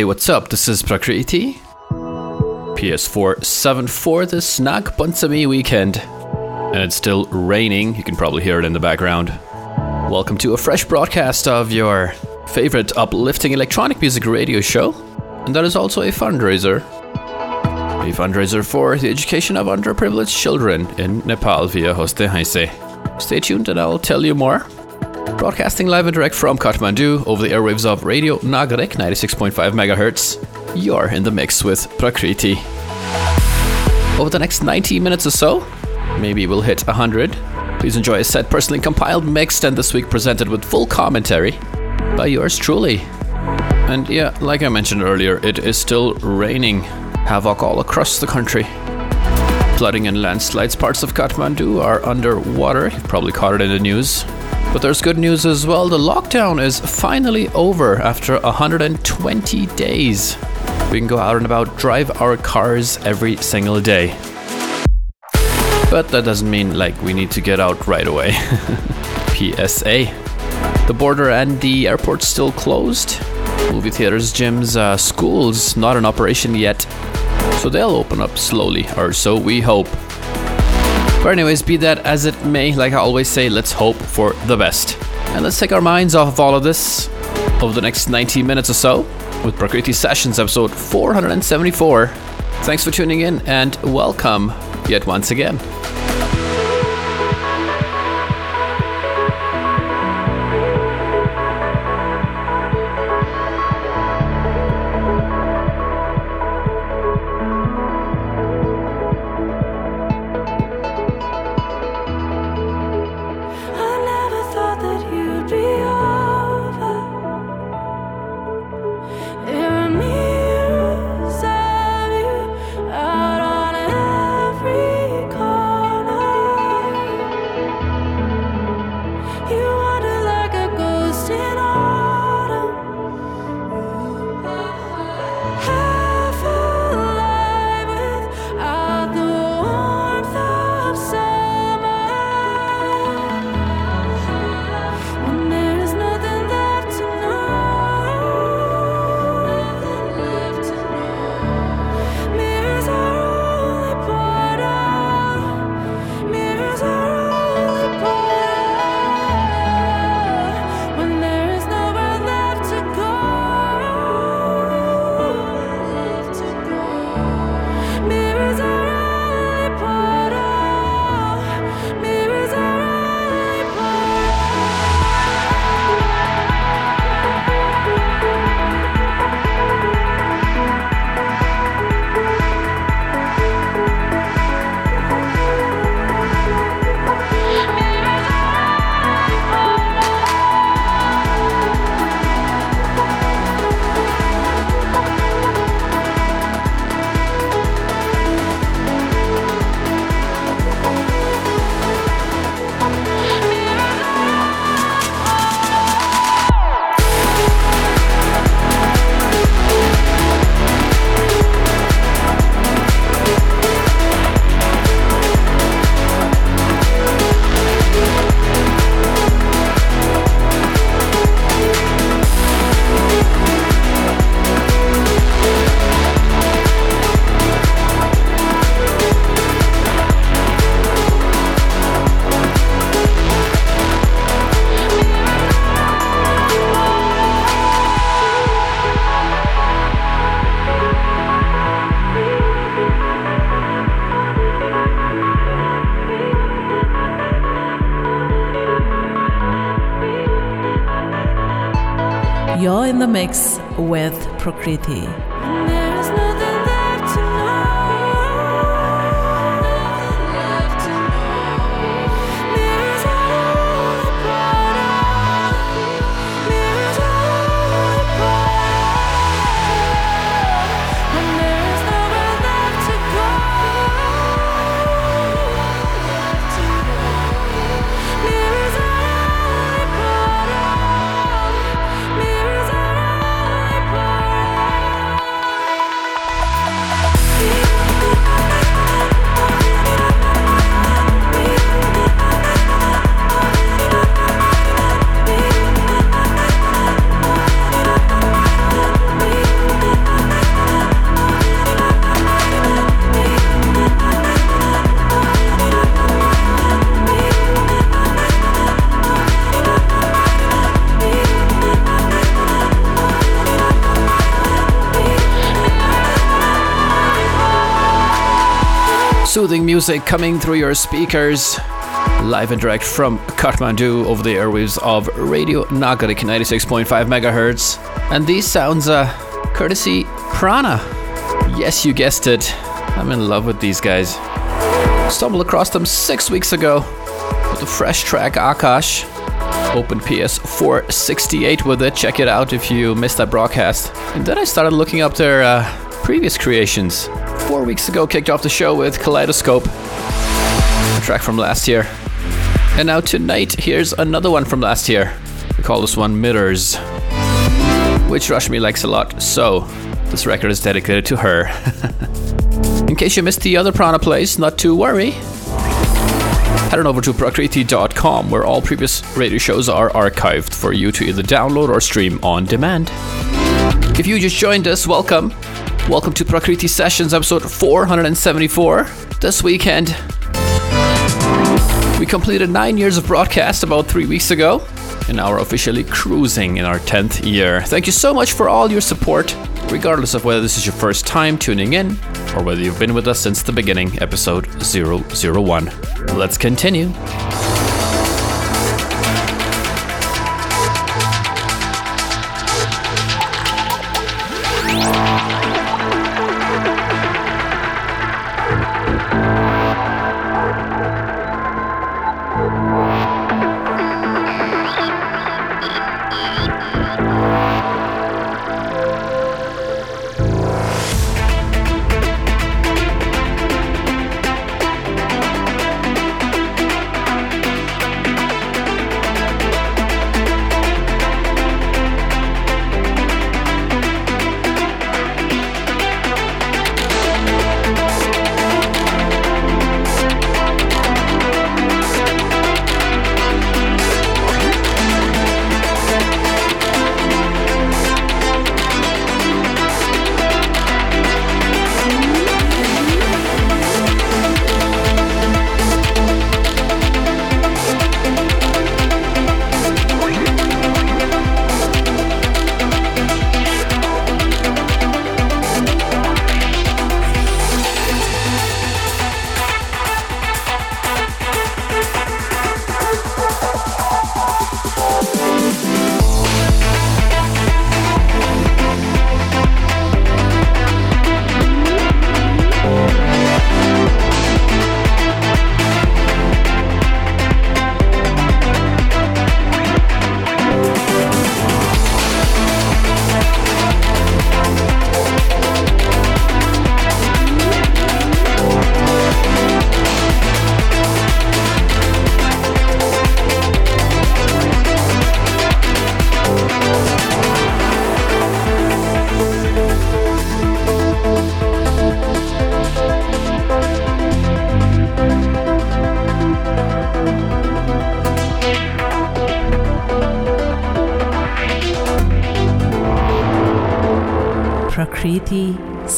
Hey, what's up? This is Prakrity. PS4 7 for the Snag Pansami weekend. And it's still raining. You can probably hear it in the background. Welcome to a fresh broadcast of your favorite uplifting electronic music radio show. And that is also a fundraiser. A fundraiser for the education of underprivileged children in Nepal via Hoste Hainse. Stay tuned and I'll tell you more. Broadcasting live and direct from Kathmandu over the airwaves of Radio Nagarik 96.5 MHz. You're in the mix with Prakrity. Over the next 90 minutes or so, maybe we'll hit 100. Please enjoy a set personally compiled, mixed, and this week presented with full commentary by yours truly. And yeah, like I mentioned earlier, it is still raining havoc all across the country. Flooding and landslides, parts of Kathmandu are underwater. You've probably caught it in the news. But there's good news as well. The lockdown is finally over after 120 days. We can go out and about, drive our cars every single day. But that doesn't mean like we need to get out right away. PSA. The border and the airport still closed. Movie theaters, gyms, uh, schools not in operation yet. So they'll open up slowly, or so we hope. But, anyways, be that as it may, like I always say, let's hope for the best. And let's take our minds off of all of this over the next 90 minutes or so with Prakrity Sessions episode 474. Thanks for tuning in and welcome yet once again. With Prakrity. Music coming through your speakers. Live and direct from Kathmandu over the airwaves of Radio Nagarik 96.5 megahertz. And these sounds, uh, courtesy Praana. Yes, you guessed it. I'm in love with these guys. Stumbled across them six weeks ago with the fresh track Akash. Open PS4 68 with it. Check it out if you missed that broadcast. And then I started looking up their uh, previous creations. Four weeks ago, kicked off the show with Kaleidoscope, a track from last year. And now tonight, here's another one from last year. We call this one Mirrors, which Rashmi likes a lot. So, this record is dedicated to her. In case you missed the other Praana plays, not to worry. Head on over to prakrity.com where all previous radio shows are archived for you to either download or stream on demand. If you just joined us, welcome. Welcome to Prakrity Sessions episode 474. This weekend, we completed nine years of broadcast about three weeks ago, and now we're officially cruising in our 10th year. Thank you so much for all your support, regardless of whether this is your first time tuning in or whether you've been with us since the beginning, episode 001. Let's continue.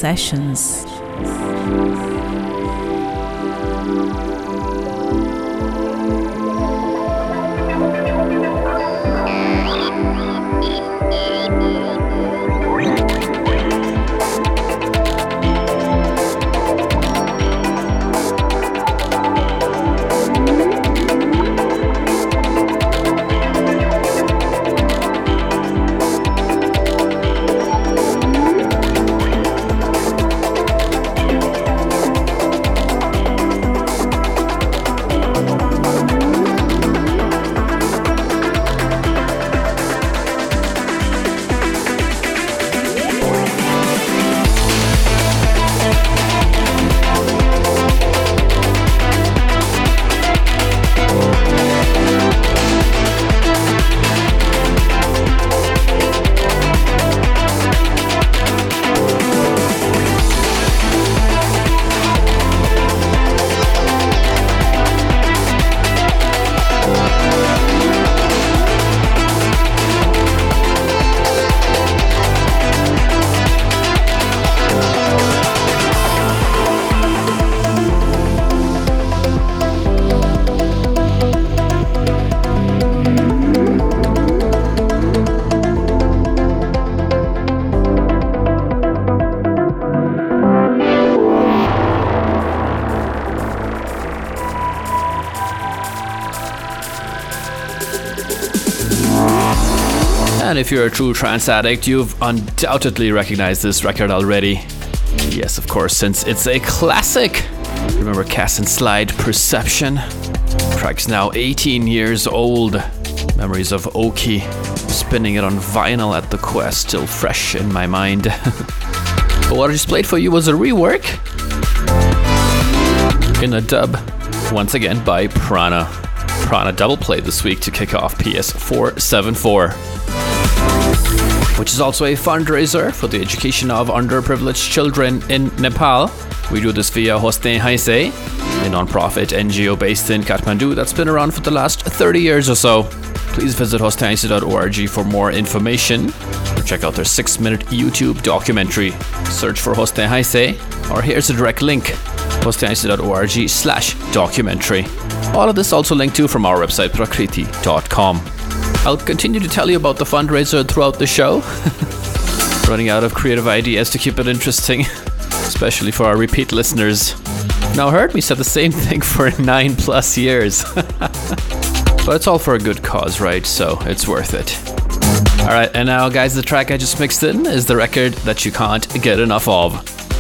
Sessions. If you're a true trance addict, you've undoubtedly recognized this record already. Yes, of course, since it's a classic. Remember Cast and Slide Perception? Track's now 18 years old. Memories of Oki, spinning it on vinyl at the Quest, still fresh in my mind. but what I just played for you was a rework in a dub, once again by Praana. Praana double play this week to kick off PS474 which is also a fundraiser for the education of underprivileged children in Nepal. We do this via Hoste Hainse, a non-profit NGO based in Kathmandu that's been around for the last 30 years or so. Please visit hostehainse.org for more information or check out their 6-minute YouTube documentary. Search for Hoste Hainse or here's a direct link hostehainse.org slash documentary. All of this also linked to from our website prakrity.com. I'll continue to tell you about the fundraiser throughout the show. Running out of creative ideas to keep it interesting, especially for our repeat listeners. Now, heard me said the same thing for nine plus years. but it's all for a good cause, right? So it's worth it. Alright, and now, guys, the track I just mixed in is the record that you can't get enough of.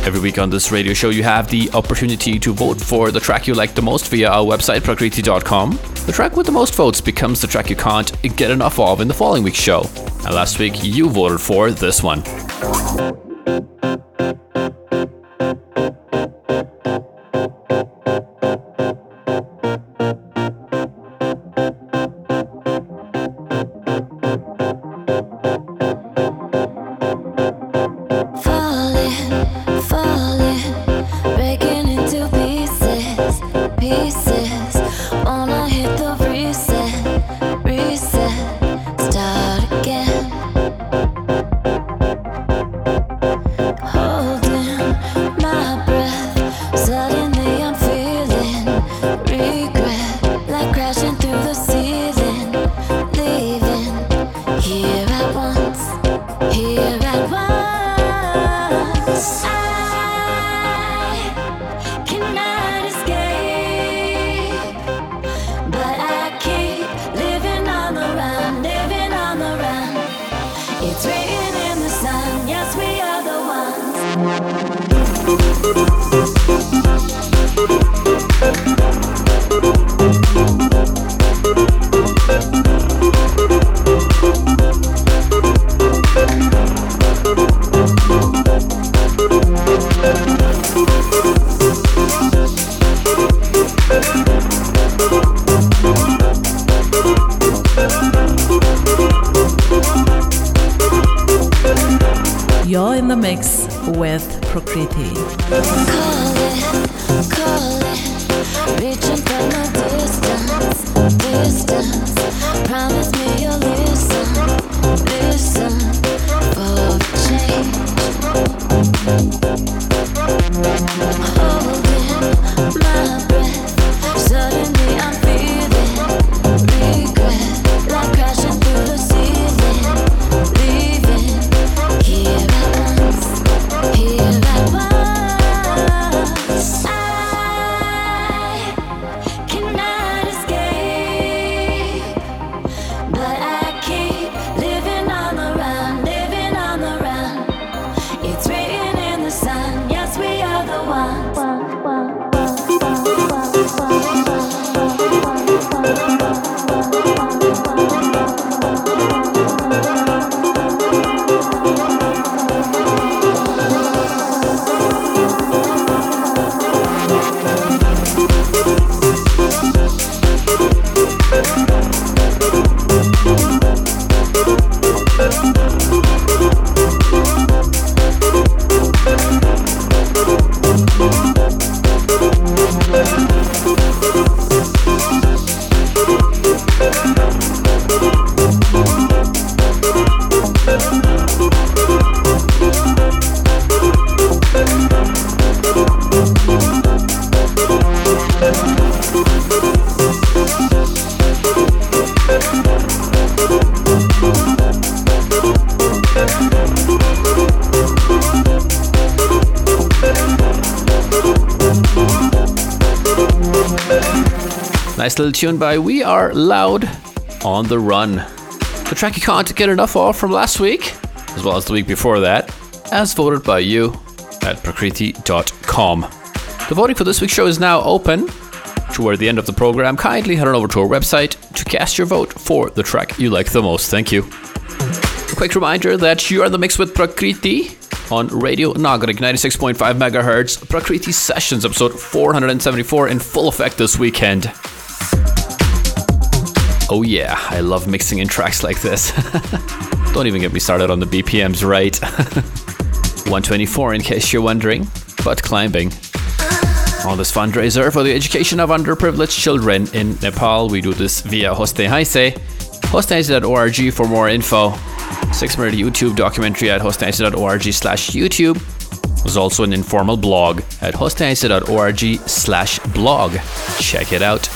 Every week on this radio show, you have the opportunity to vote for the track you like the most via our website, prakrity.com. The track with the most votes becomes the track you can't get enough of in the following week's show. And last week, you voted for this one. Nice little tune by We Are Loud on the Run. The track you can't get enough of from last week, as well as the week before that, as voted by you at prakrity.com. The voting for this week's show is now open. Toward the end of the program, kindly head on over to our website to cast your vote for the track you like the most. Thank you. A quick reminder that you are the mix with Prakrity on Radio Nagarik 96.5 MHz. Prakrity Sessions, episode 474, in full effect this weekend. Oh, yeah, I love mixing in tracks like this. Don't even get me started on the BPMs, right? 124 in case you're wondering, but climbing. On this fundraiser for the education of underprivileged children in Nepal, we do this via Hoste. Hostehainse.org for more info. Six minute YouTube documentary at hostehainse.org slash YouTube. There's also an informal blog at hostehainse.org slash blog. Check it out.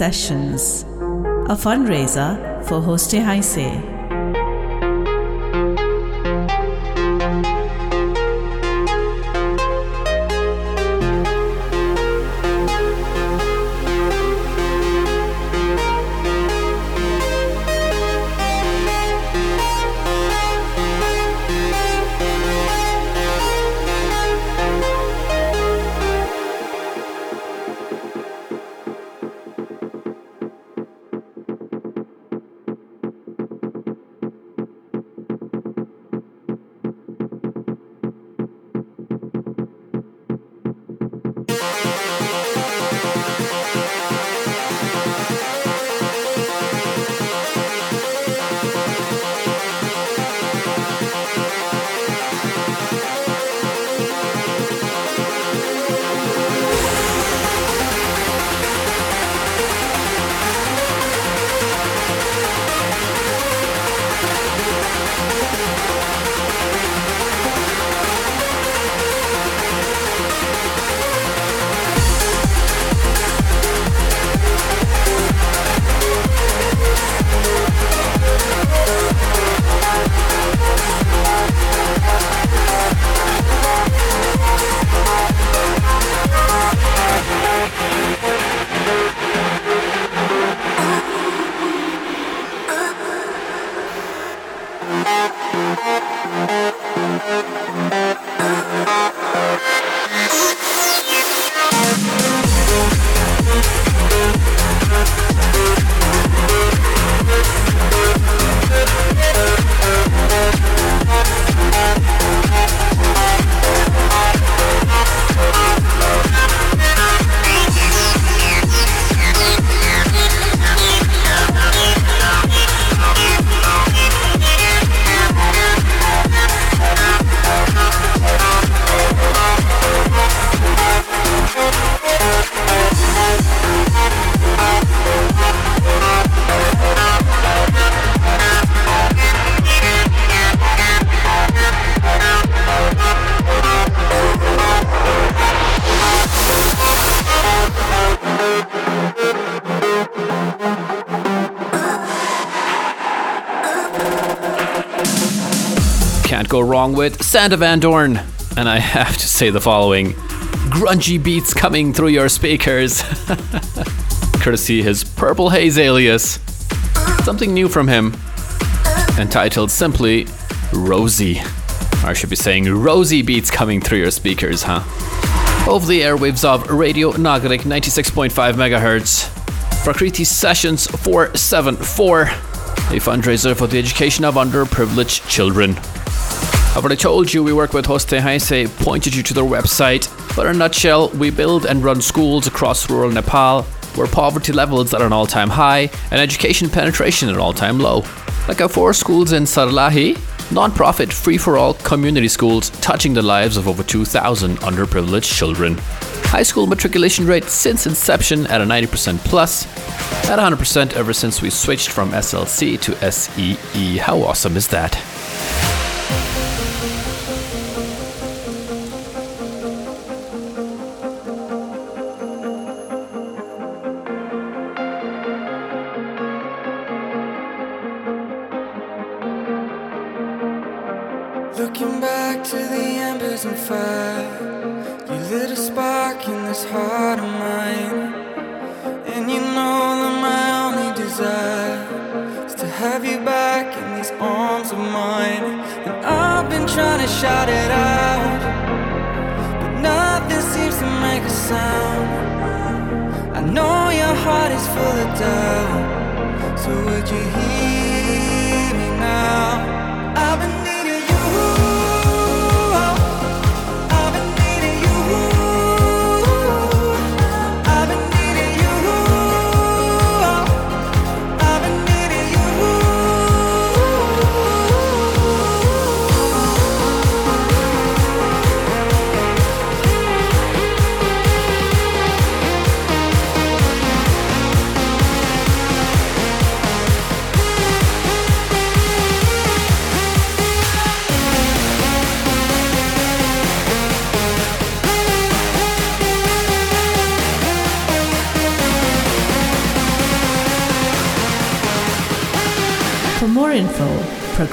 Sessions, a fundraiser for Hoste Hainse. Wrong with Sander van Doorn. And I have to say the following grungy beats coming through your speakers. Courtesy his Purple Haze alias. Something new from him, entitled simply Rosy. Or I should be saying Rosie beats coming through your speakers, huh? Over the airwaves of Radio Nagarik 96.5 MHz. Prakrity Sessions 474, a fundraiser for the education of underprivileged children. I've already told you we work with Hoste Hainse, pointed you to their website. But in a nutshell, we build and run schools across rural Nepal where poverty levels are at an all time high and education penetration at an all time low. Like our four schools in Sarlahi, non profit, free for all community schools touching the lives of over 2,000 underprivileged children high school matriculation rate since inception at a 90% plus, at 100% ever since we switched from SLC to SEE. How awesome is that?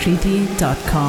prakrity.com.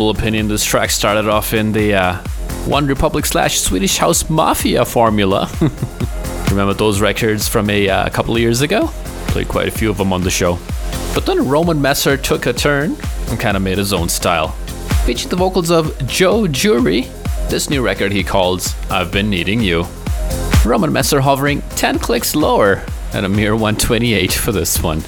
humble opinion, this track started off in the uh, One Republic slash Swedish House Mafia formula. Remember those records from a uh, couple of years ago? Played quite a few of them on the show. But then Roman Messer took a turn and kind of made his own style. Featured the vocals of Joe Jury, this new record he calls I've Been Needing You. Roman Messer hovering 10 clicks lower and a mere 128 for this one.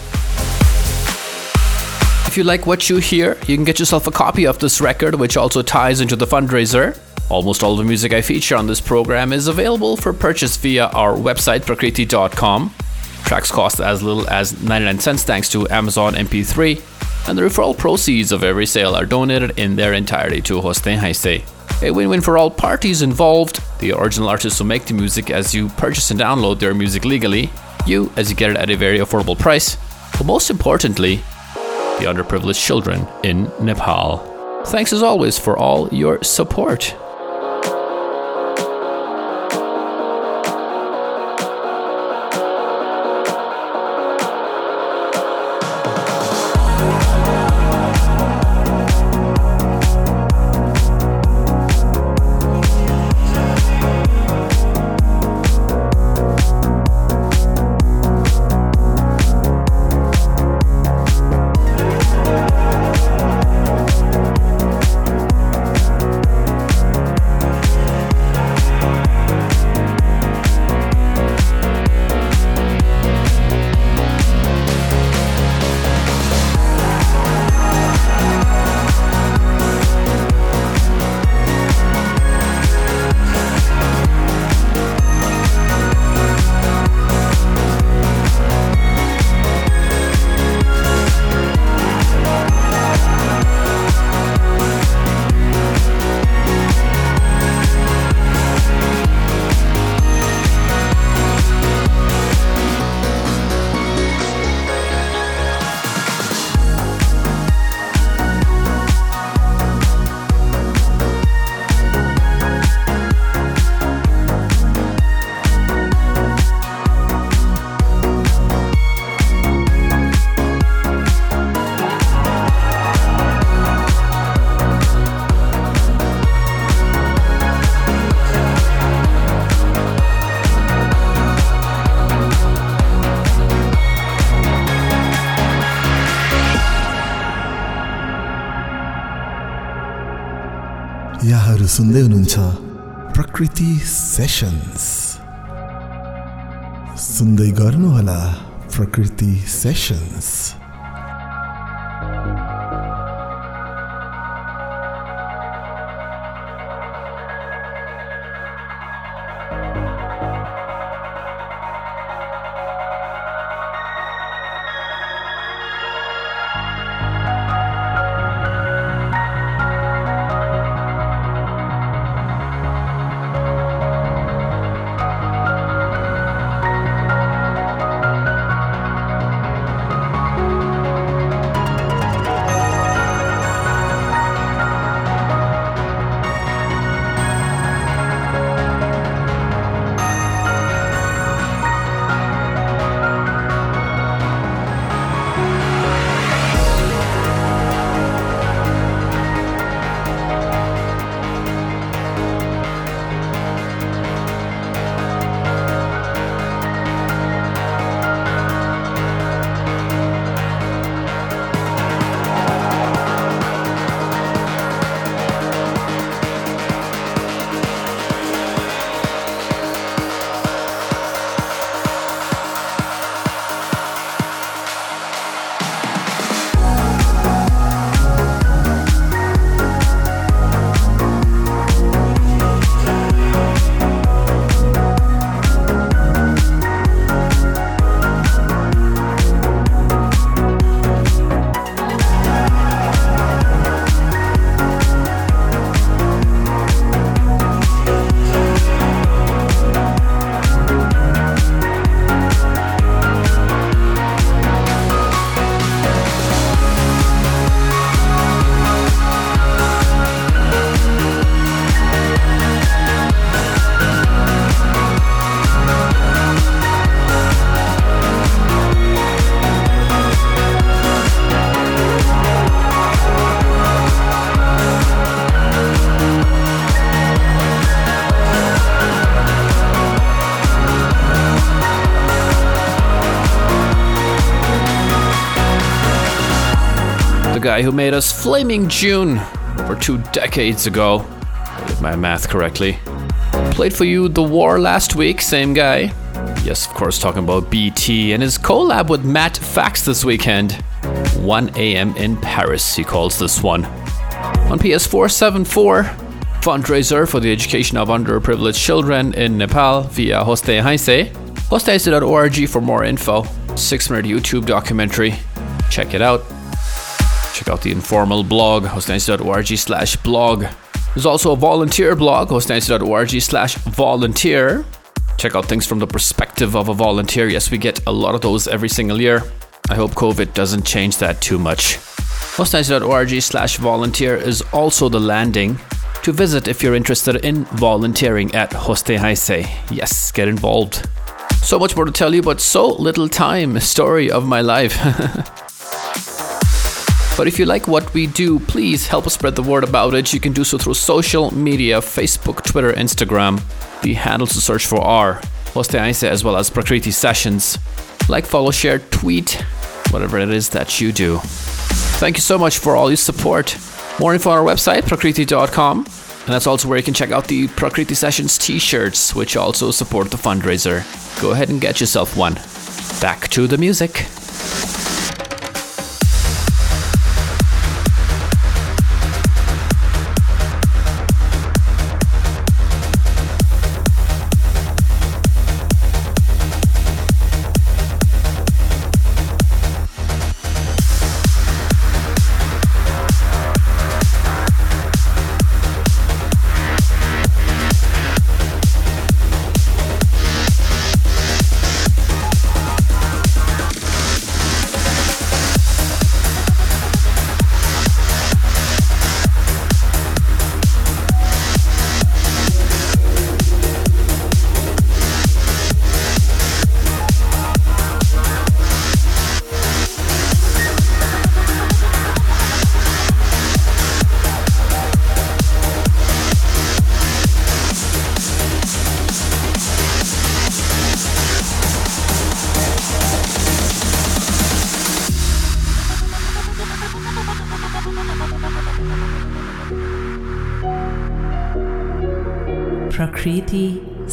If you like what you hear, you can get yourself a copy of this record, which also ties into the fundraiser. Almost all the music I feature on this program is available for purchase via our website, prakrity.com. Tracks cost as little as 99 cents thanks to Amazon MP3, and the referral proceeds of every sale are donated in their entirety to Hoste Hainse. A win win for all parties involved the original artists who make the music as you purchase and download their music legally, you as you get it at a very affordable price, but most importantly, the underprivileged children in Nepal. Thanks as always for all your support. हुनुहुन्छ प्रकृति sessions सुन्दै गर्नुहोला Prakriti sessions guy who made us Flaming June over two decades ago. If my math correctly. Played for you The War last week, same guy. Yes, of course, talking about BT and his collab with Matt Fax this weekend. 1 a.m. in Paris, he calls this one. On PS4 74, fundraiser for the education of underprivileged children in Nepal via Hoste Hainse. Hostehainse.org for more info. Six minute YouTube documentary. Check it out. Check out the informal blog, hostehainse.org slash blog. There's also a volunteer blog, hostehainse.org slash volunteer. Check out things from the perspective of a volunteer. Yes, we get a lot of those every single year. I hope COVID doesn't change that too much. Hostehainse.org slash volunteer is also the landing to visit if you're interested in volunteering at Hoste Hainse. Yes, get involved. So much more to tell you, but so little time. Story of my life. But if you like what we do, please help us spread the word about it. You can do so through social media Facebook, Twitter, Instagram. The handles to search for are Hoste as well as Prakrity Sessions. Like, follow, share, tweet, whatever it is that you do. Thank you so much for all your support. More info on our website, prakrity.com. And that's also where you can check out the Prakrity Sessions t shirts, which also support the fundraiser. Go ahead and get yourself one. Back to the music.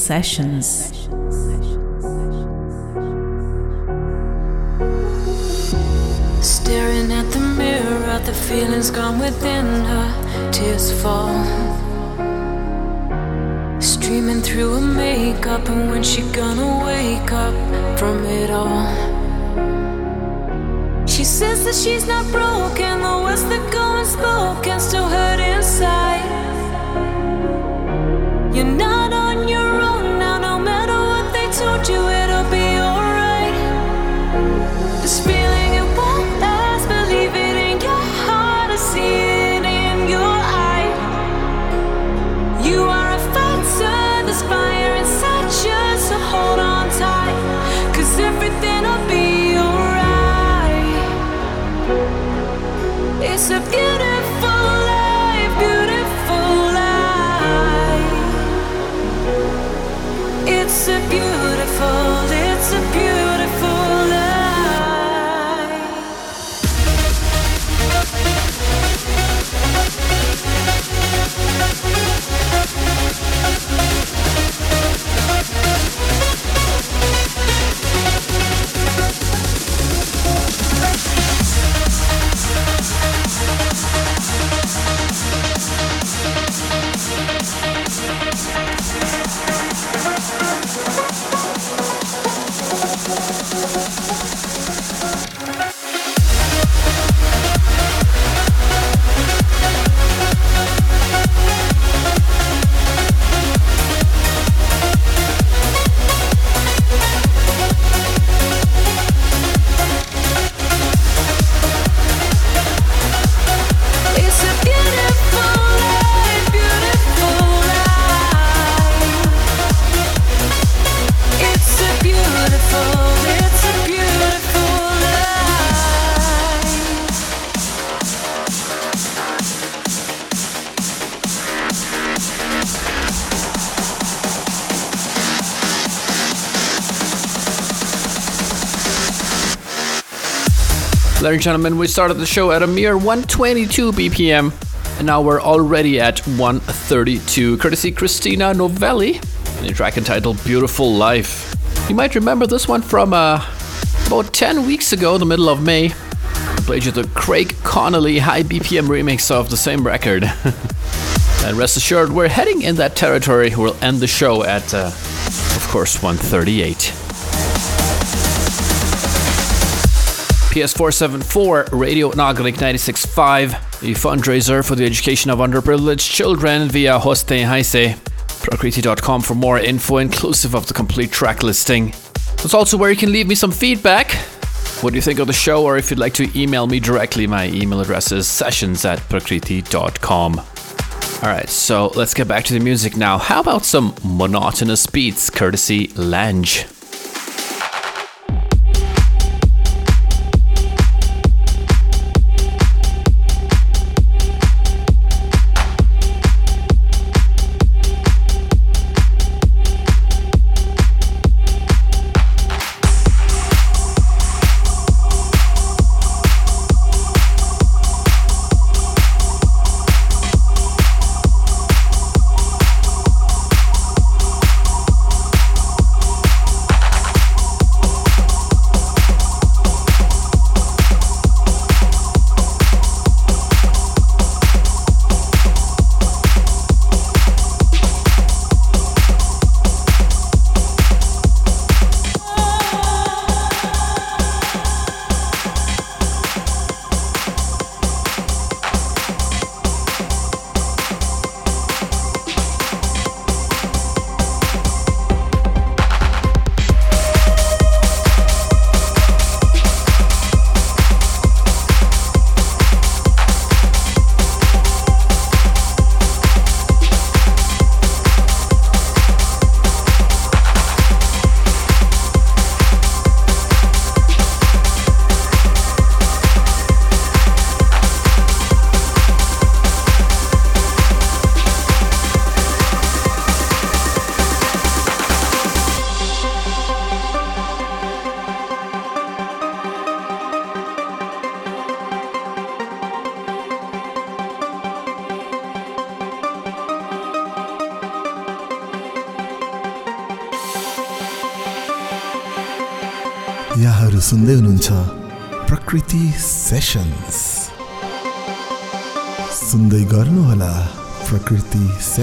Sessions. Staring at the mirror, at the feelings gone within her, tears fall. Streaming through her makeup, and when she gonna wake up from it all? She says that she's not broken, the words that go unspoken still hurt inside. You're not Ladies and gentlemen, we started the show at a mere 122 BPM, and now we're already at 132, courtesy Christina Novelli, and the track entitled Beautiful Life. You might remember this one from uh, about 10 weeks ago, the middle of May. I played you the Craig Connolly high BPM remix of the same record. and rest assured, we're heading in that territory. We'll end the show at, uh, of course, 138. PS474 Radio Nagarik 96.5, the fundraiser for the education of underprivileged children via Hoste Hainse. Prakrity.com for more info, inclusive of the complete track listing. That's also where you can leave me some feedback. What do you think of the show, or if you'd like to email me directly, my email address is sessions at prakrity.com. Alright, so let's get back to the music now. How about some monotonous beats courtesy Lange?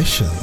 delicious.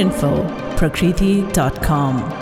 Info, prakrity.com.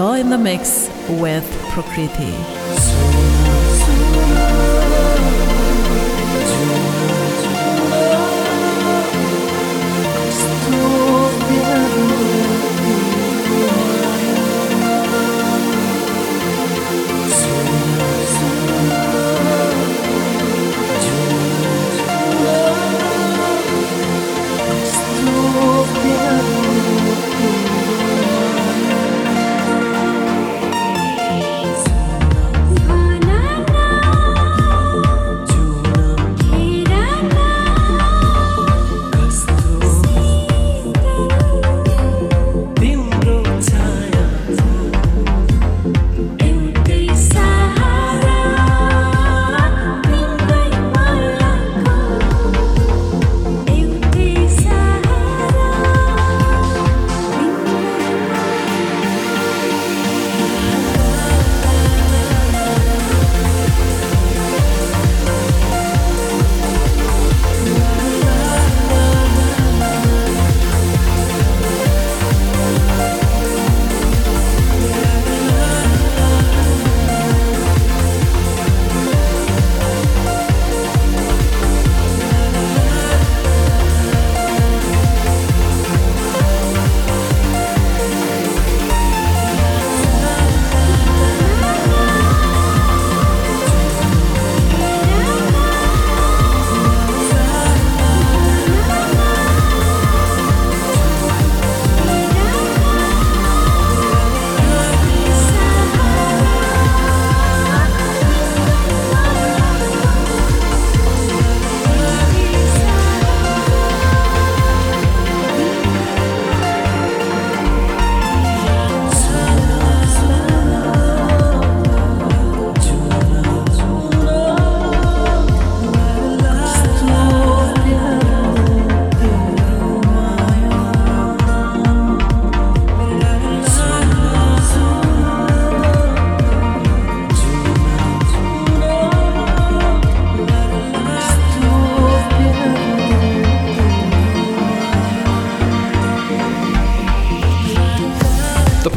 You're in the mix with Prakrity.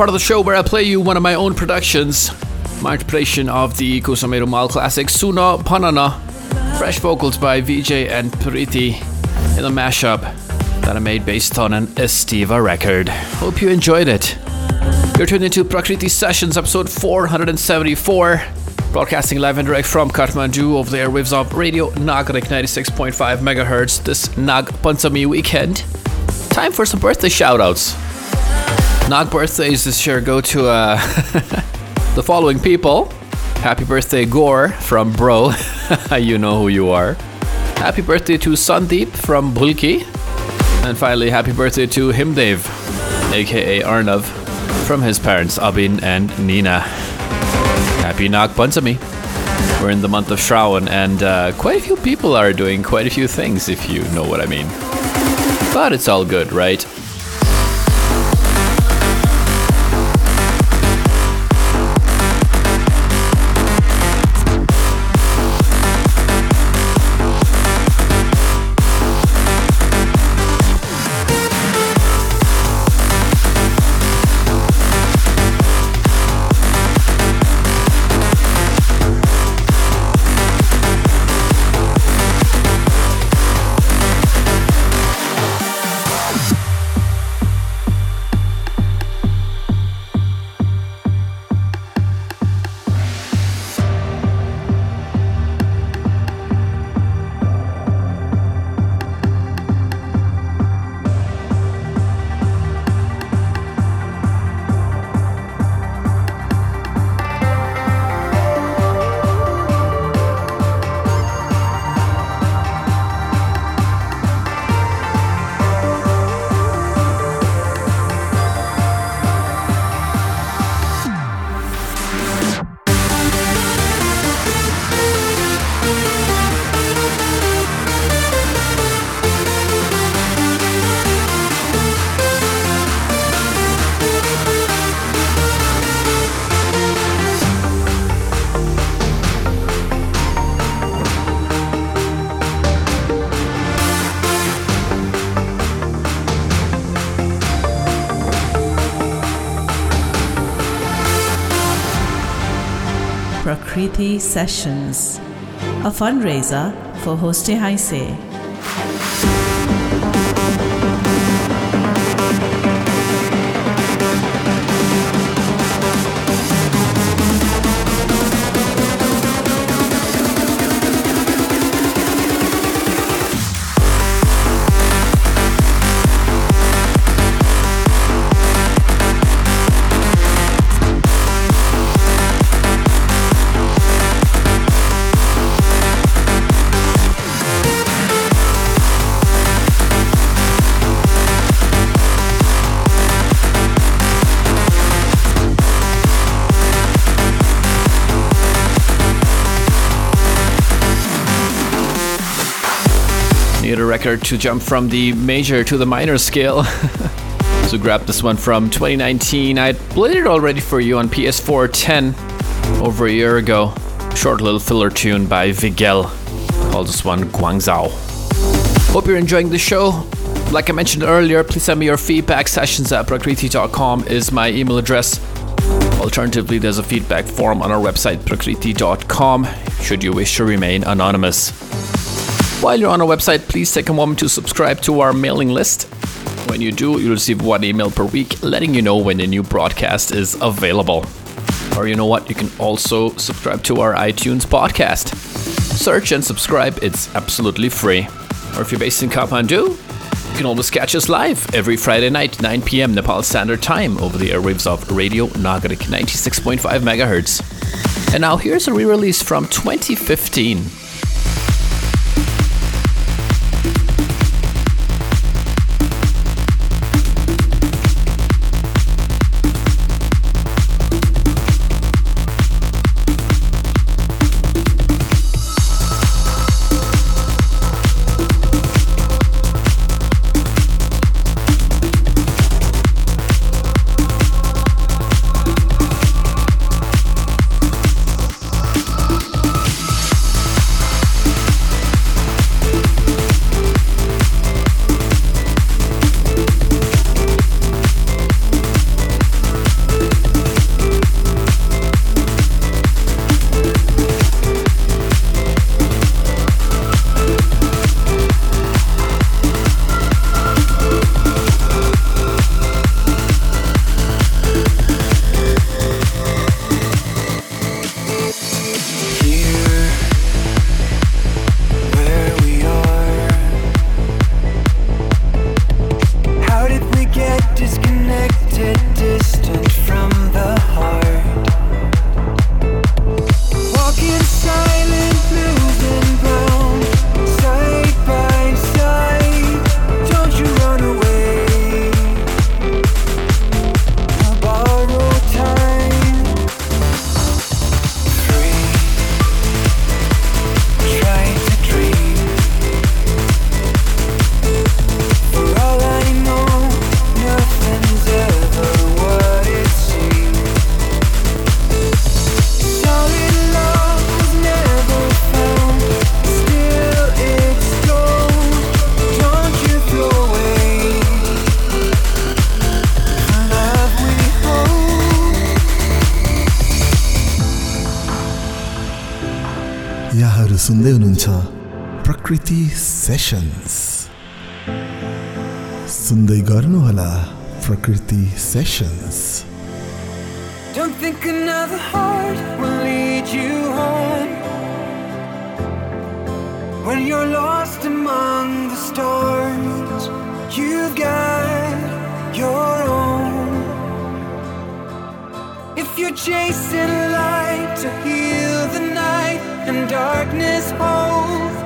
Part of the show where I play you one of my own productions, my interpretation of the Kusameru Mal classic Suna Bhanana, fresh vocals by VJ and Priety in a mashup that I made based on an Estiva record. Hope you enjoyed it. You're tuned into Prakrity Sessions, episode 474, broadcasting live and direct from Kathmandu over the airwaves of Radio Nagarik 96.5 MHz this Nag Panchami weekend. Time for some birthday shoutouts. Nag birthdays this year go to uh, the following people. Happy birthday, Gore from Bro. you know who you are. Happy birthday to Sandeep from Bulki. And finally, happy birthday to Himdev, aka Arnav, from his parents Abin and Nina. Happy Nag Panchami. We're in the month of Shravan, and uh, quite a few people are doing quite a few things, if you know what I mean. But it's all good, right? Sessions, a fundraiser for Hoste Hainse. Record to jump from the major to the minor scale. so grab this one from 2019. I played it already for you on PS4 10 over a year ago. Short little filler tune by Vigel. Called this one Guangzhou. Hope you're enjoying the show. Like I mentioned earlier, please send me your feedback. Sessions at prakrity.com is my email address. Alternatively, there's a feedback form on our website, prakrity.com, should you wish to remain anonymous. While you're on our website, please take a moment to subscribe to our mailing list. When you do, you'll receive one email per week letting you know when a new broadcast is available. Or you know what? You can also subscribe to our iTunes podcast. Search and subscribe, it's absolutely free. Or if you're based in Kathmandu, you can always catch us live every Friday night, 9 p.m. Nepal Standard Time, over the airwaves of Radio Nagarik 96.5 MHz. And now here's a re release from 2015. think another heart will lead you home. When you're lost among the stars, you've got your own. If you're chasing light to heal the night and darkness holds,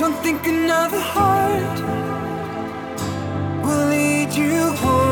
don't think another heart will lead you home.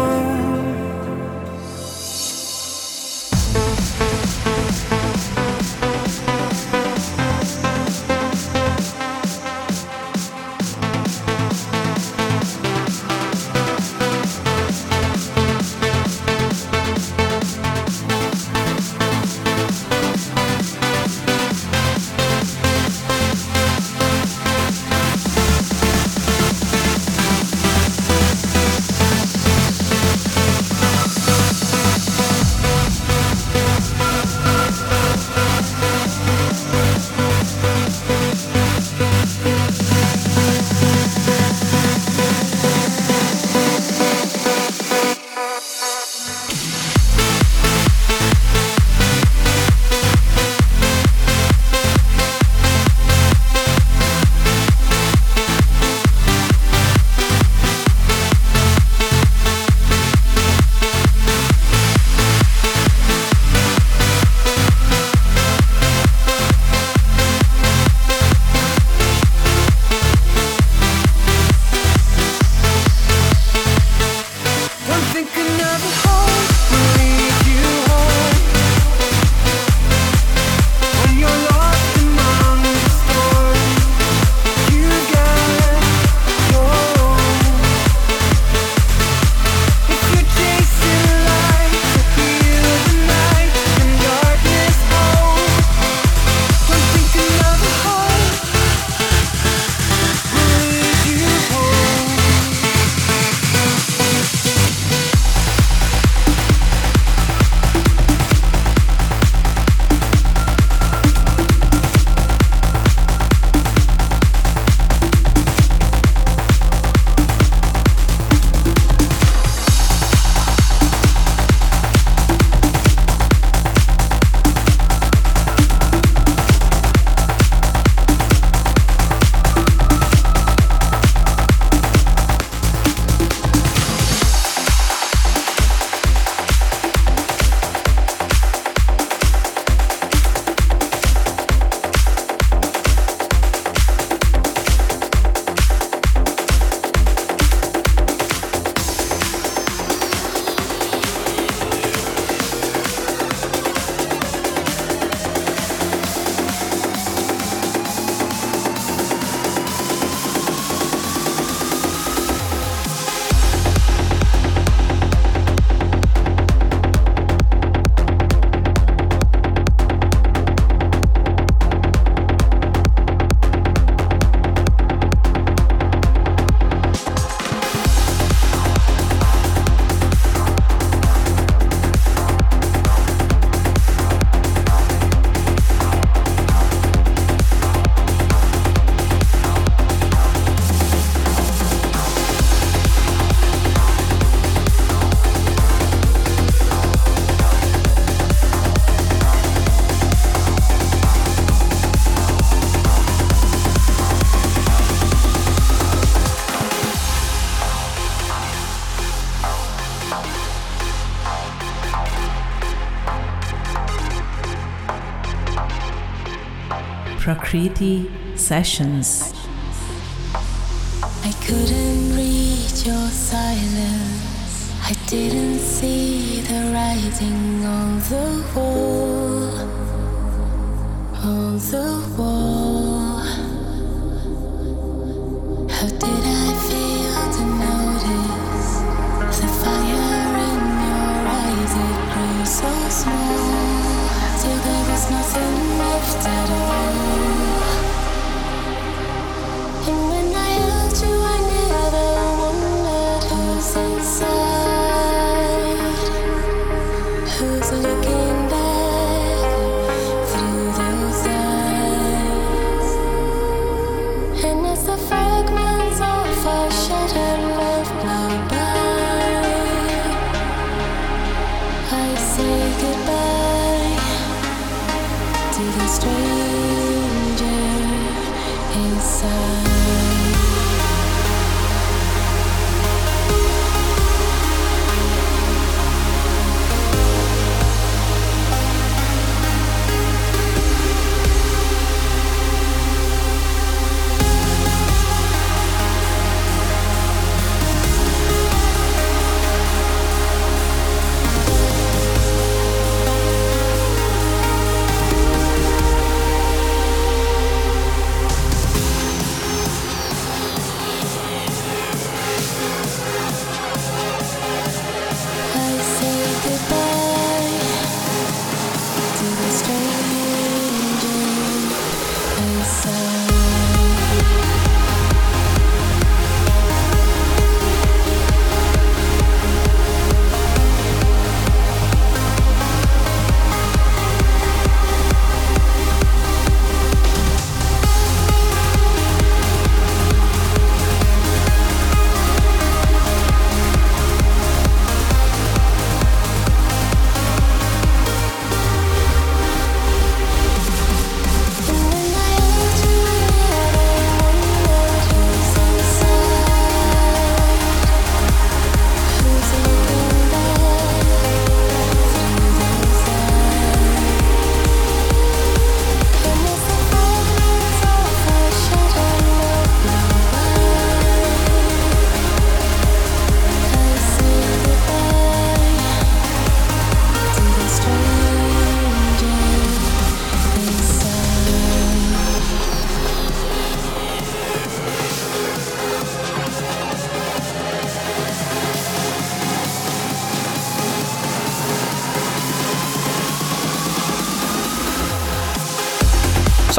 Sessions.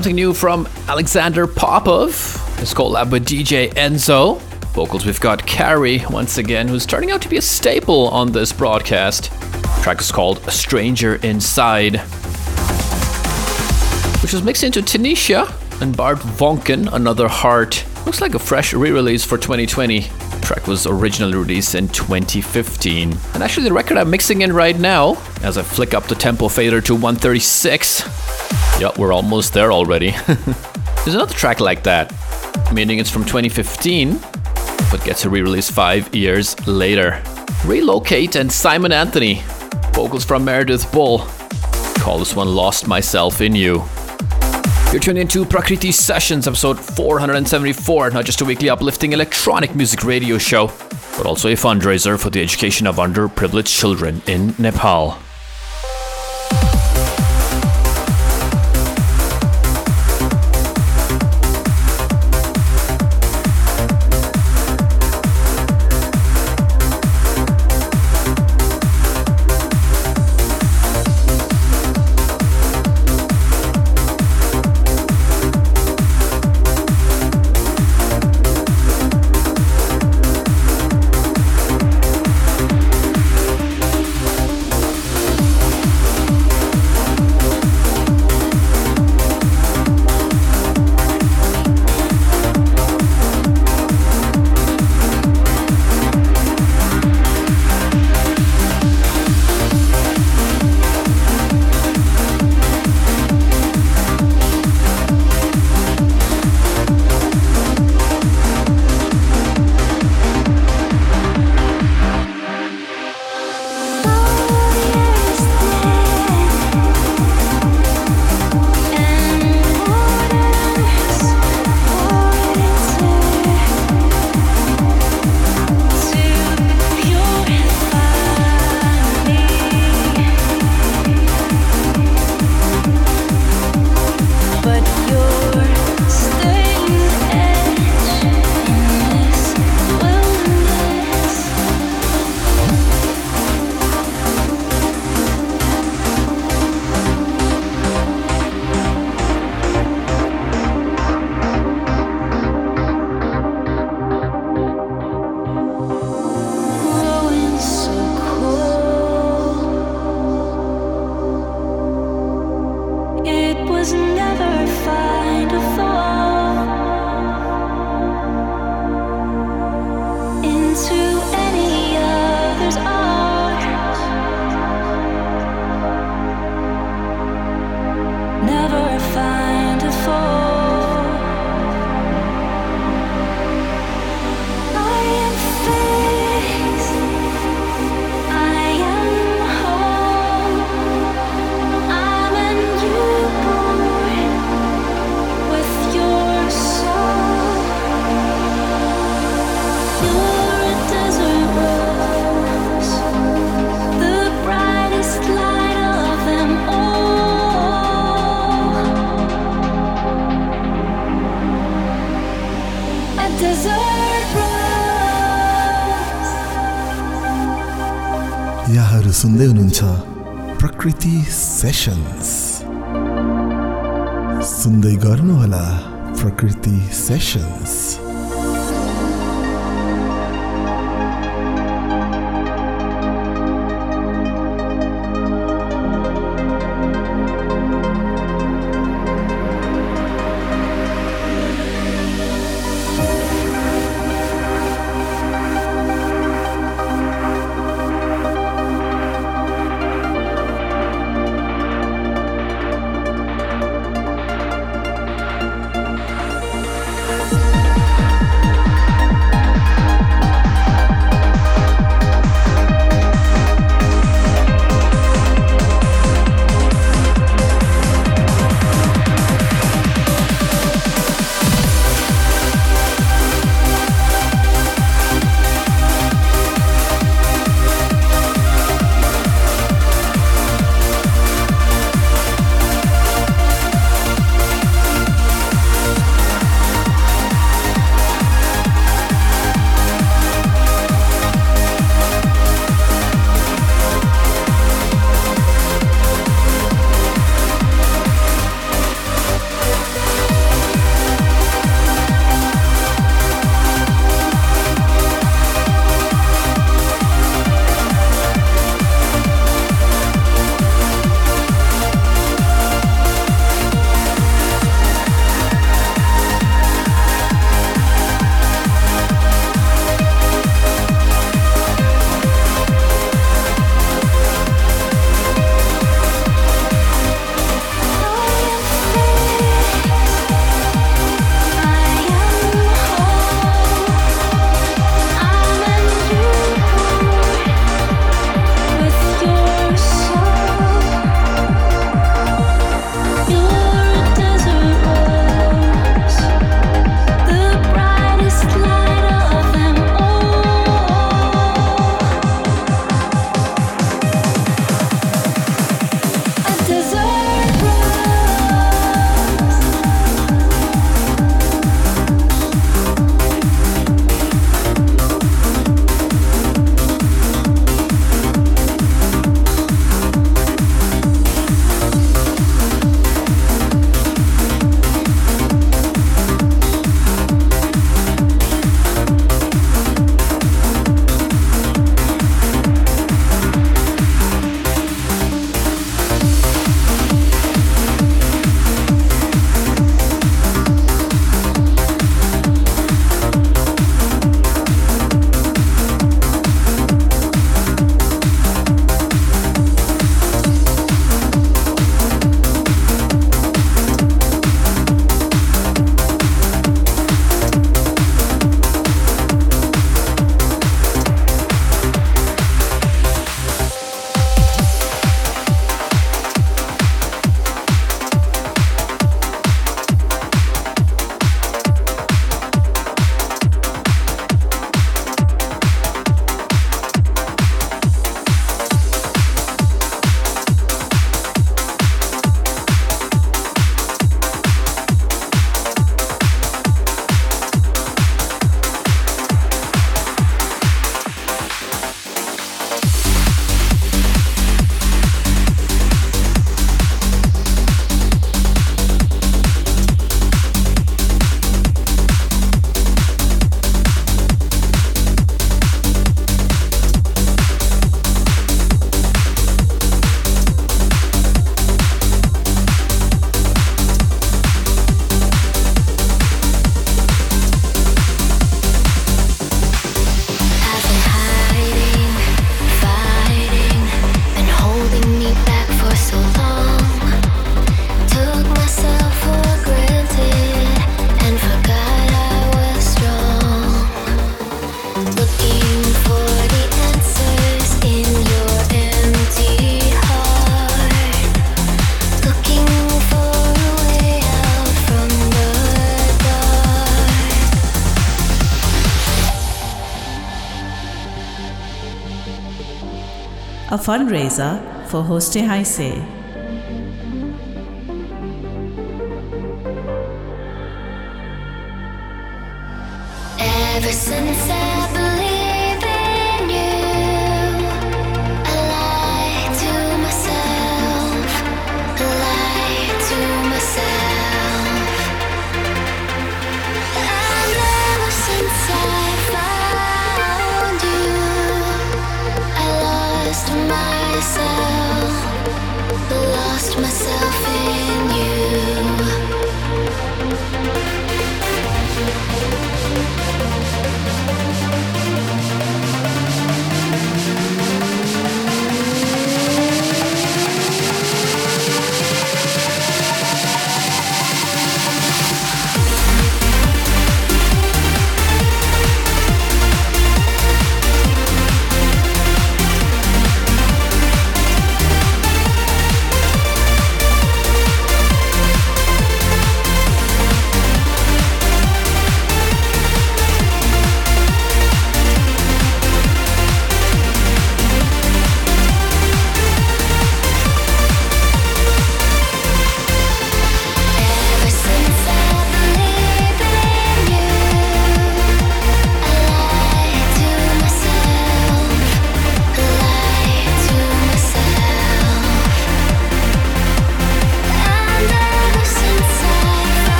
Something new from Alexander Popov. His collab with DJ Enzo. Vocals we've got Cari once again, who's turning out to be a staple on this broadcast. track is called A Stranger Inside, which was mixed into Tenishia and Bart Voncken, Another Heart. Looks like a fresh re-release for 2020. track was originally released in 2015. And actually the record I'm mixing in right now, as I flick up the tempo fader to 136, yeah, we're almost there already. There's another track like that, meaning it's from 2015, but gets a re release five years later. Relocate and Simon Anthony, vocals from Meredith Bull. Call this one Lost Myself in You. You're tuned into Prakrity Sessions, episode 474, not just a weekly uplifting electronic music radio show, but also a fundraiser for the education of underprivileged children in Nepal. sessions. A fundraiser for Hoste Hainse.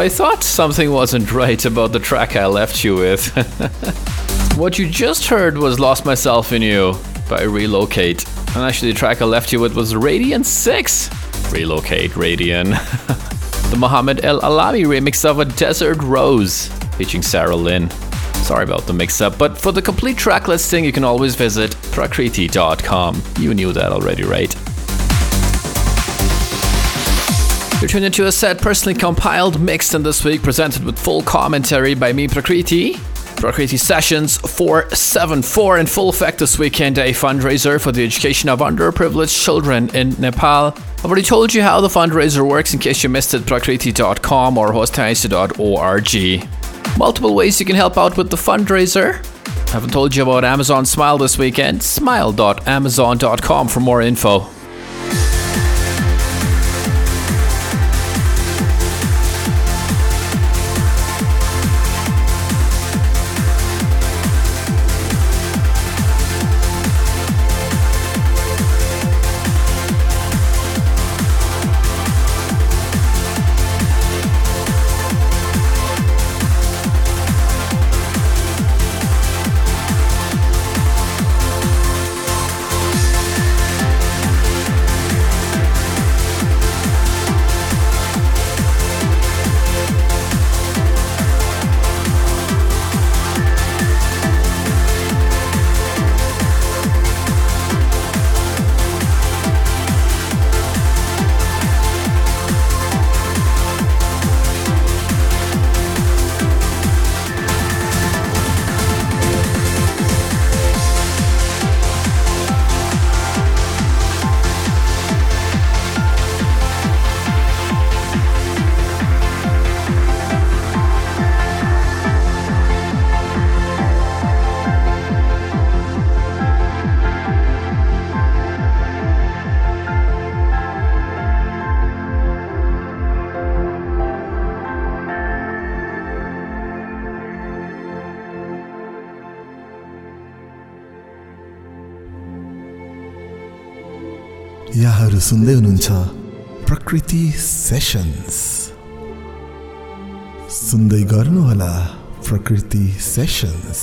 I thought something wasn't right about the track I left you with. what you just heard was Lost Myself in You by Relocate. And actually, the track I left you with was Radion6. Relocate, Radion. the Mhammed El Alami remix of A Desert Rose, featuring Sarah Lynn. Sorry about the mix up, but for the complete track listing, you can always visit prakrity.com. You knew that already, right? You're tuned into a set personally compiled, mixed, and this week presented with full commentary by me, Prakrity. Prakrity Sessions 474 in full effect this weekend, a fundraiser for the education of underprivileged children in Nepal. I've already told you how the fundraiser works in case you missed it, prakrity.com or hostehainse.org. Multiple ways you can help out with the fundraiser. I haven't told you about Amazon Smile this weekend. Smile.amazon.com for more info. सुन्दै हुनुहुन्छ प्रकृति sessions. सुन्दै गर्नुहोला Prakriti sessions.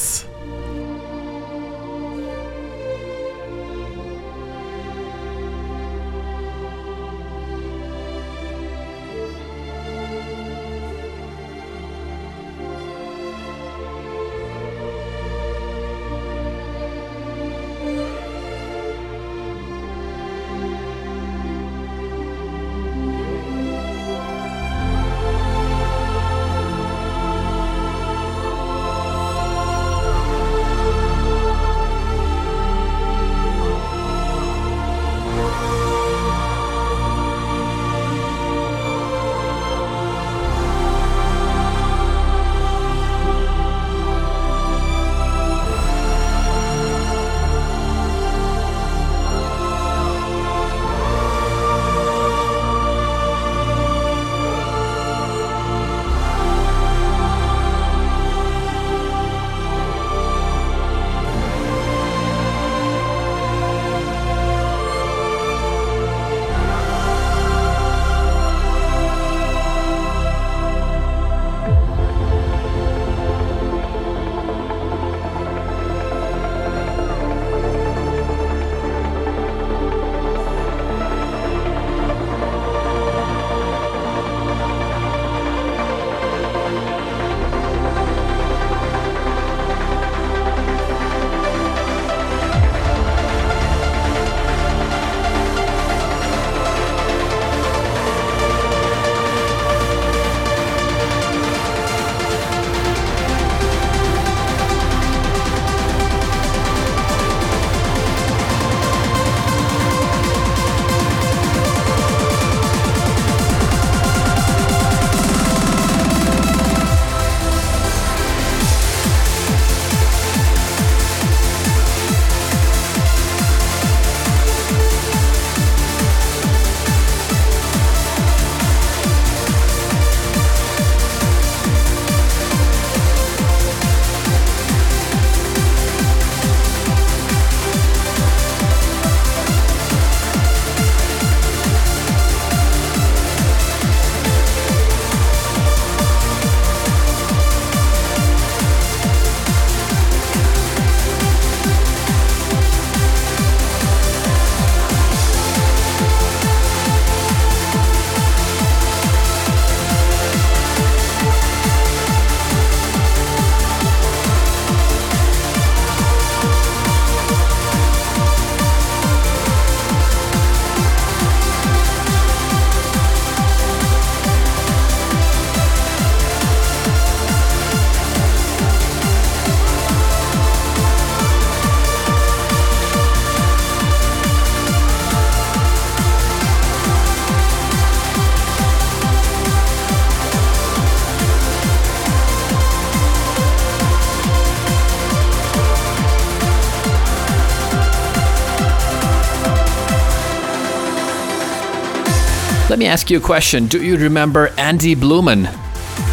Ask you a question. Do you remember Andy Blueman?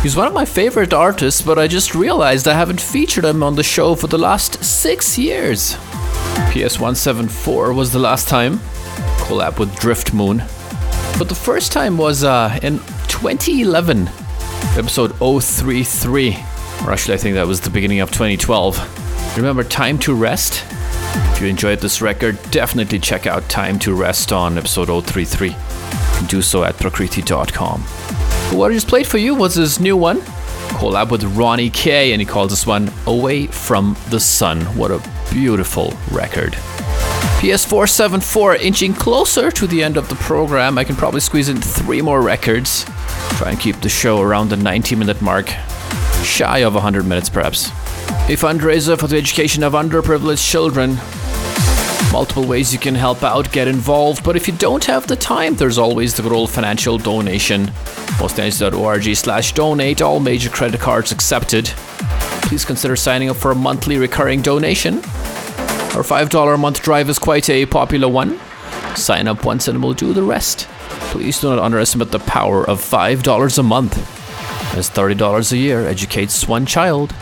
He's one of my favorite artists, but I just realized I haven't featured him on the show for the last six years. PS174 was the last time, collab with Driftmoon. But the first time was uh, in 2011, episode 033. Or actually, I think that was the beginning of 2012. Remember Time to Rest? If you enjoyed this record, definitely check out Time to Rest on episode 033. Do so at prakrity.com. What I just played for you was this new one, collab with Ronny K, and he calls this one Away from the Sun. What a beautiful record. PS474 inching closer to the end of the program. I can probably squeeze in three more records. Try and keep the show around the 90 minute mark, shy of 100 minutes perhaps. A fundraiser for the education of underprivileged children. Multiple ways you can help out, get involved, but if you don't have the time, there's always the good old financial donation. Hostehainse.org slash donate, all major credit cards accepted. Please consider signing up for a monthly recurring donation. Our $5 a month drive is quite a popular one. Sign up once and we'll do the rest. Please do not underestimate the power of $5 a month. As $30 a year educates one child.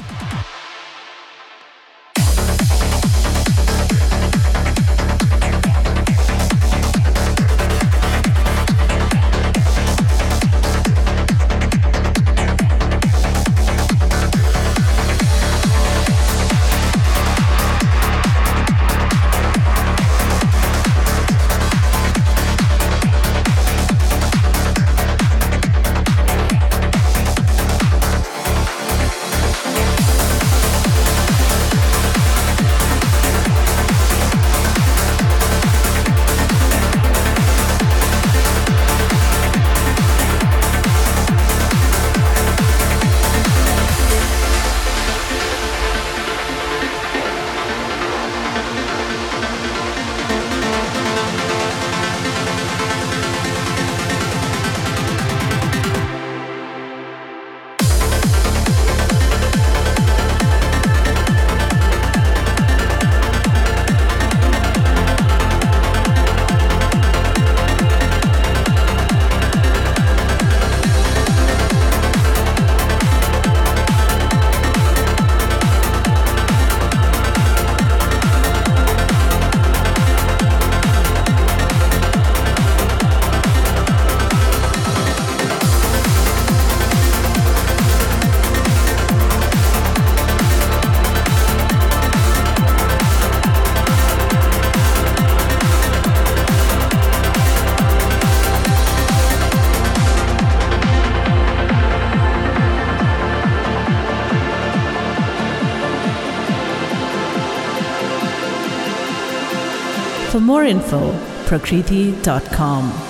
Info, prakrity.com.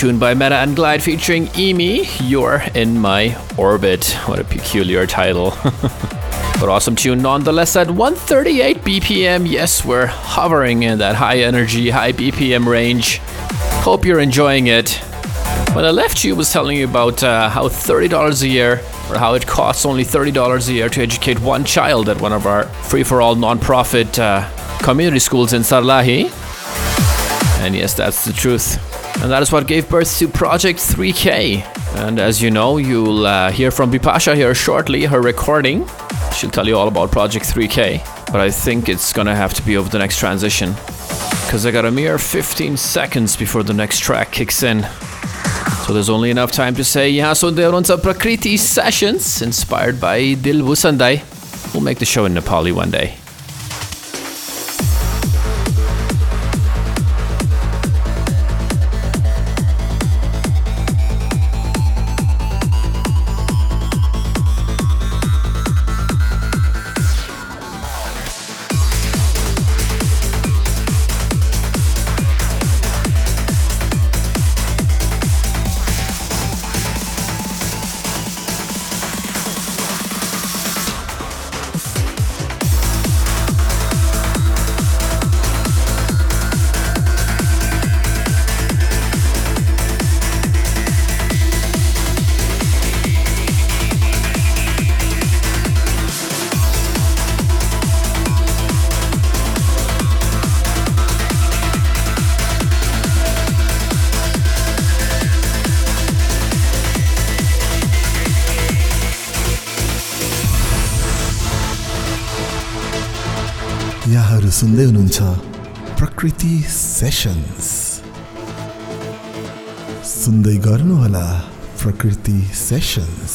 tune by Metta and Glyde featuring Imi, You're in My Orbit. What a peculiar title. but awesome tune nonetheless at 138 BPM. Yes, we're hovering in that high energy, high BPM range. Hope you're enjoying it. When I left you, I was telling you about uh, how $30 a year, or how it costs only $30 a year to educate one child at one of our free for all non profit uh, community schools in Sarlahi. And yes, that's the truth. And that is what gave birth to Project 3K. And as you know, you'll uh, hear from Bipasha here shortly, her recording. She'll tell you all about Project 3K. But I think it's gonna have to be over the next transition. Because I got a mere 15 seconds before the next track kicks in. So there's only enough time to say Yaso Deorunza Prakrity sessions inspired by dilwusandai We'll make the show in Nepali one day. सुन्दै हुनुहुन्छ प्रकृति sessions. सुन्दै गर्नुहोला Prakriti sessions.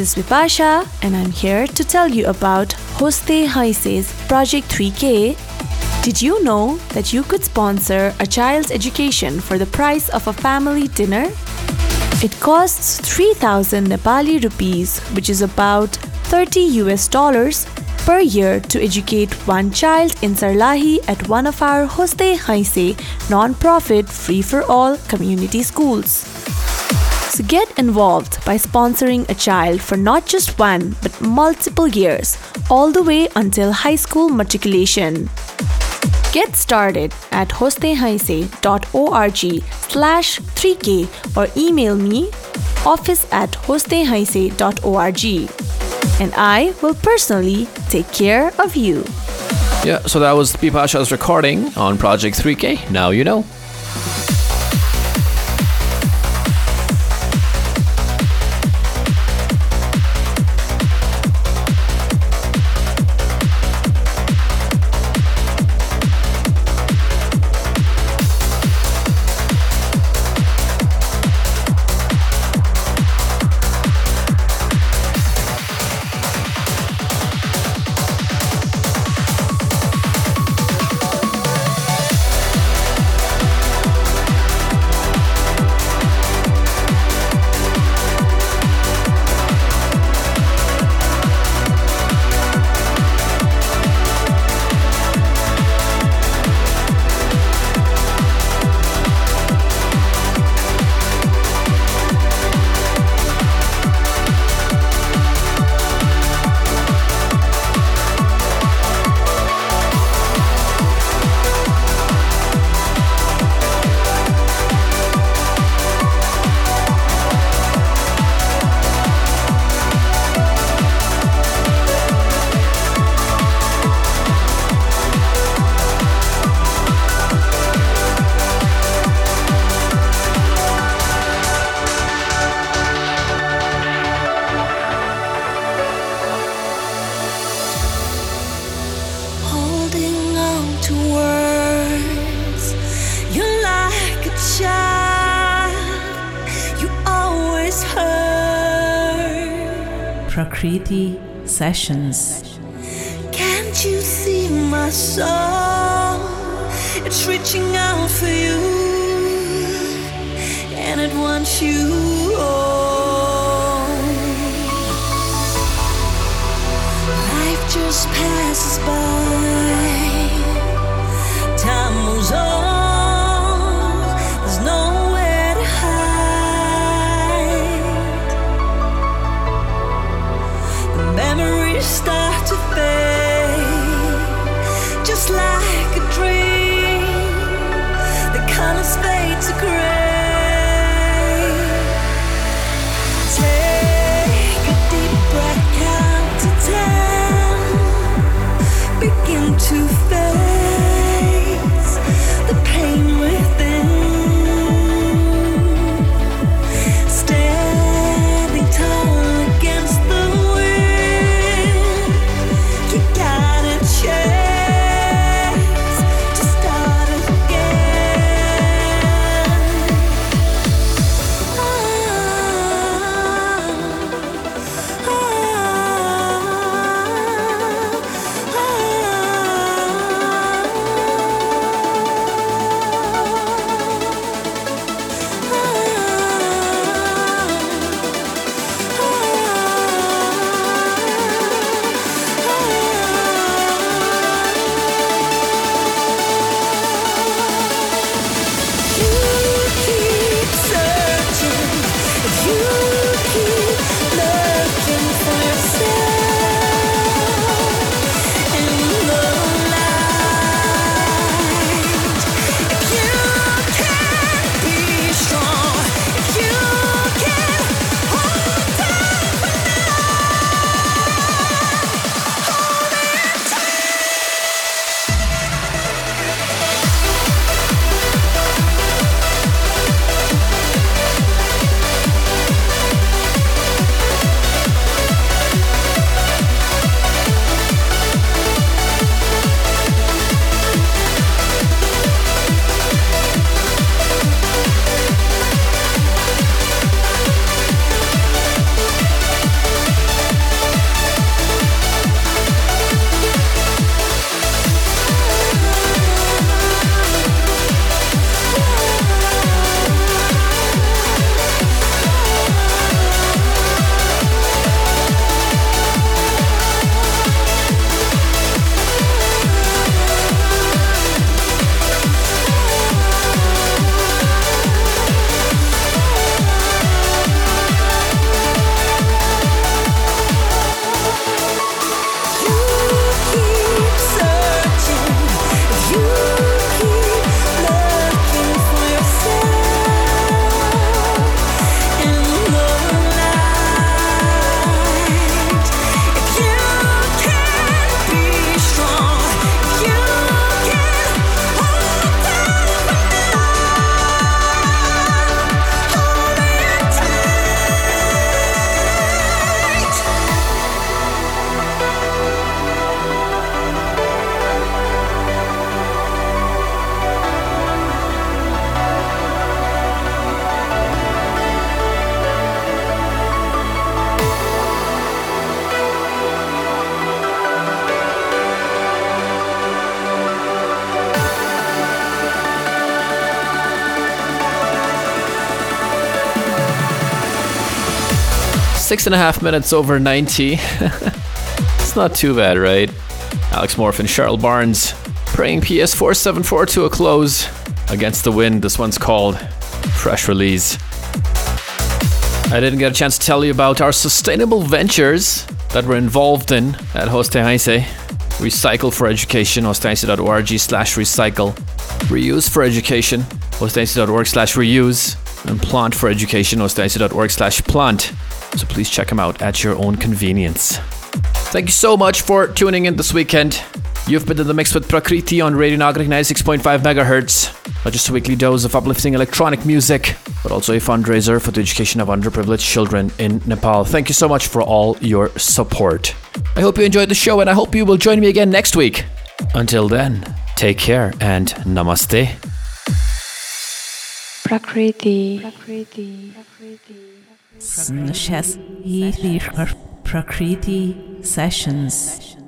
Is Vipasha, and I'm here to tell you about Hoste Hainse's Project 3K Did you know that you could sponsor a child's education for the price of a family dinner? It costs 3000 Nepali rupees, which is about 30 US dollars per year to educate one child in Sarlahi at one of our Hoste Hainse non-profit free-for-all community schools. So get involved by sponsoring a child for not just one but multiple years, all the way until high school matriculation. Get started at hostehainse.org slash 3k or email me office at hostehainse.org and I will personally take care of you. Yeah, so that was Bipasha's recording on Project 3K. Now you know. Sessions. Six and a half minutes over 90. it's not too bad, right? Alex Morphin, Cheryl Barnes, praying PS4 74 to a close against the wind. This one's called Fresh Release. I didn't get a chance to tell you about our sustainable ventures that we're involved in at Hoste Hainse. Recycle for Education, hostehainse.org slash recycle. Reuse for Education, hostehainse.org slash reuse. And Plant for Education, hostehainse.org slash plant. So please check them out at your own convenience. Thank you so much for tuning in this weekend. You've been in the mix with Prakrity on Radio Nagarik 96.5 MHz. Not just a weekly dose of uplifting electronic music, but also a fundraiser for the education of underprivileged children in Nepal. Thank you so much for all your support. I hope you enjoyed the show and I hope you will join me again next week. Until then, take care and namaste. Prakrity. Chess Prakrity Sessions.